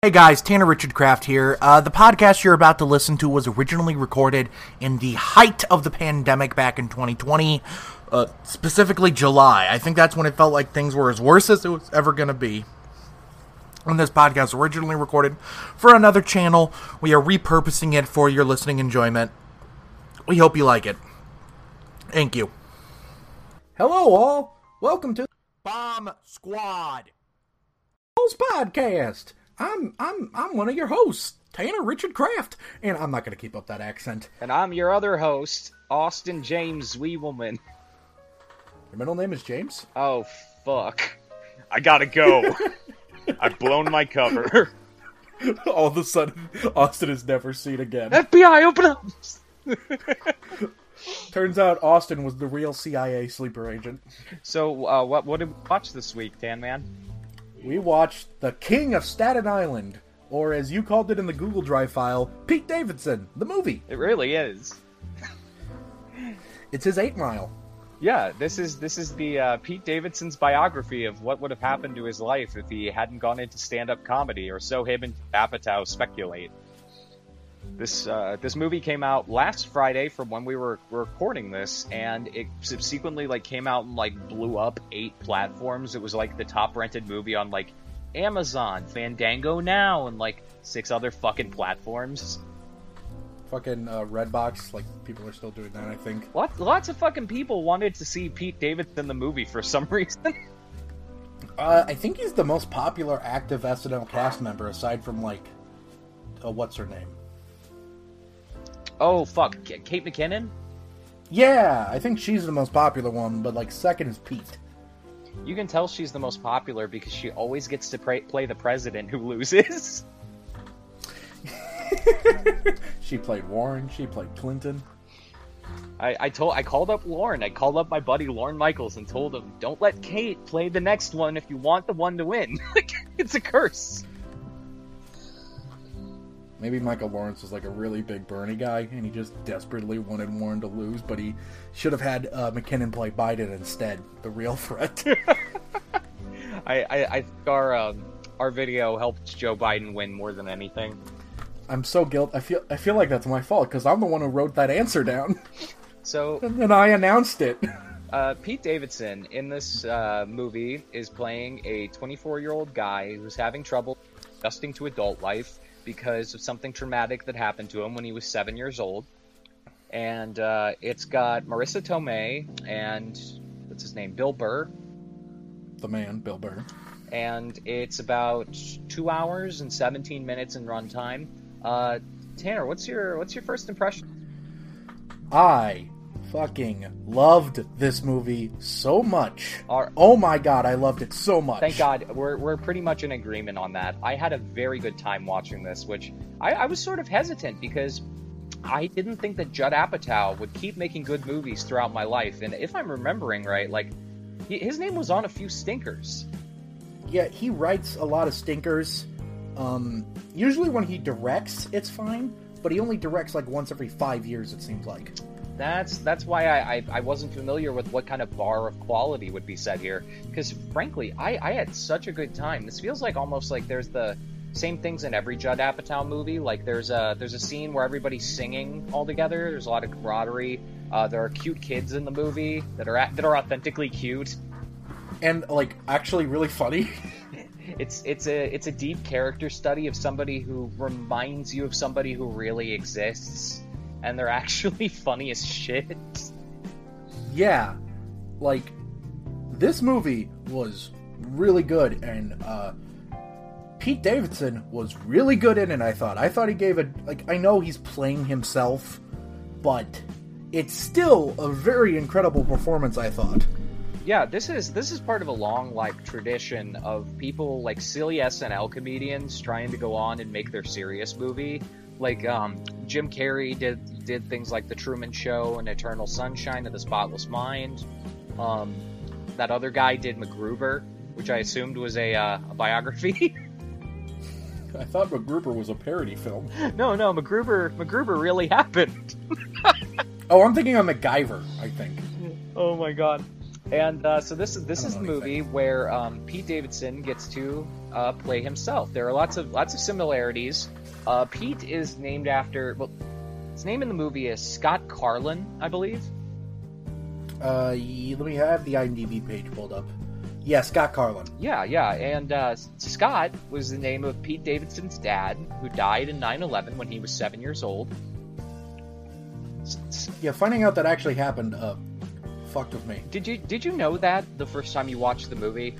Hey guys, Tanner Richard Kraft here. Uh, the podcast you're about to listen to was originally recorded in the height of the pandemic back in 2020, uh, specifically July. I think that's when it felt like things were as worse as it was ever going to be. When this podcast was originally recorded for another channel. We are repurposing it for your listening enjoyment. We hope you like it. Thank you. Hello, all. Welcome to Bomb Squad. Podcast. I'm I'm I'm one of your hosts, Tanner Richard Kraft, and I'm not going to keep up that accent. And I'm your other host, Austin James Weevelman. Your middle name is James. Oh fuck! I gotta go. I've blown my cover. All of a sudden, Austin is never seen again. FBI, open up! Turns out Austin was the real CIA sleeper agent. So, uh, what what did we watch this week, Dan Man? We watched The King of Staten Island, or as you called it in the Google Drive file, Pete Davidson, the movie. It really is. It's his Eight Mile. Yeah, this is this is the uh, Pete Davidson's biography of what would have happened to his life if he hadn't gone into stand-up comedy, or so him and Apatow speculate. This uh, this movie came out last Friday from when we were recording this, and it subsequently like came out and like blew up eight platforms. It was like the top rented movie on like Amazon, Fandango now, and like six other fucking platforms. Fucking uh, Redbox, like people are still doing that. I think. Lots, lots of fucking people wanted to see Pete Davidson in the movie for some reason. Uh, I think he's the most popular active SNL cast member aside from like, uh, what's her name? Oh fuck, K- Kate McKinnon. Yeah, I think she's the most popular one, but like second is Pete. You can tell she's the most popular because she always gets to pra- play the president who loses. She played Warren. She played Clinton. I, I told I called up Lorne. I called up my buddy Lorne Michaels and told him, "Don't let Kate play the next one if you want the one to win. it's a curse." Maybe Michael Lawrence was like a really big Bernie guy, and he just desperately wanted Warren to lose, but he should have had uh, McKinnon play Biden instead, the real threat. I I, I think our um, our video helped Joe Biden win more than anything. I'm so guilt. I feel I feel like that's my fault because I'm the one who wrote that answer down, So and I announced it. uh, Pete Davidson in this uh, movie is playing a 24 year old guy who's having trouble adjusting to adult life because of something traumatic that happened to him when he was seven years old. And uh, it's got Marisa Tomei and what's his name, Bill Burr, the man, Bill Burr. and it's about two hours and 17 minutes in runtime. Uh, Tanner, what's your what's your first impression? I fucking loved this movie so much. Our, Oh my god, I loved it so much. Thank God, we're, we're pretty much in agreement on that. I had a very good time watching this, which I, I was sort of hesitant because I didn't think that Judd Apatow would keep making good movies throughout my life. And if I'm remembering right, like he, his name was on a few stinkers. Yeah, he writes a lot of stinkers. Um, usually when he directs, it's fine, but he only directs like once every five years. It seems like. That's that's why I, I, I wasn't familiar with what kind of bar of quality would be set here. Because frankly, I, I had such a good time. This feels like almost like there's the same things in every Judd Apatow movie. Like there's a there's a scene where everybody's singing all together. There's a lot of camaraderie. Uh, there are cute kids in the movie that are that are authentically cute. and like actually really funny. It's it's a it's a deep character study of somebody who reminds you of somebody who really exists, and they're actually funny as shit. yeah, like this movie was really good, and uh, Pete Davidson was really good in it. I thought. I thought he gave a like. I know he's playing himself, but it's still a very incredible performance. I thought. Yeah, this is this is part of a long like tradition of people like silly SNL comedians trying to go on and make their serious movie. Like um, Jim Carrey did did things like The Truman Show and Eternal Sunshine of the Spotless Mind. Um, that other guy did MacGruber, which I assumed was a, uh, a biography. I thought MacGruber was a parody film. no, no, MacGruber MacGruber really happened. Oh, I'm thinking of MacGyver. I think. Oh my god. And uh, so this is this is the movie where um, Pete Davidson gets to uh, play himself. There are lots of lots of similarities. Uh, Pete is named after well, his name in the movie is Scott Carlin, I believe. Uh, let me have the IMDb page pulled up. Yeah, Scott Carlin. Yeah, yeah, and uh, Scott was the name of Pete Davidson's dad, who died in 9/11 when he was seven years old. Yeah, finding out that actually happened, uh, fucked with me. Did you did you know that the first time you watched the movie?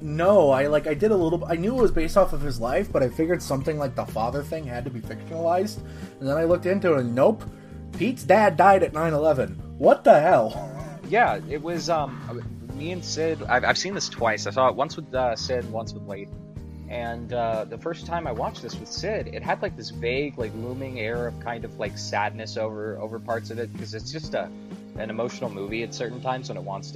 No, I like I did a little. I knew it was based off of his life, but I figured something like the father thing had to be fictionalized. And then I looked into it, and nope, Pete's dad died at 9/11. What the hell? Yeah, it was. Um, me and Sid. I've, I've seen this twice. I saw it once with uh, Sid, once with Wade. And uh, the first time I watched this with Sid, it had like this vague, like looming air of kind of like sadness over over parts of it because it's just a an emotional movie at certain times when it wants to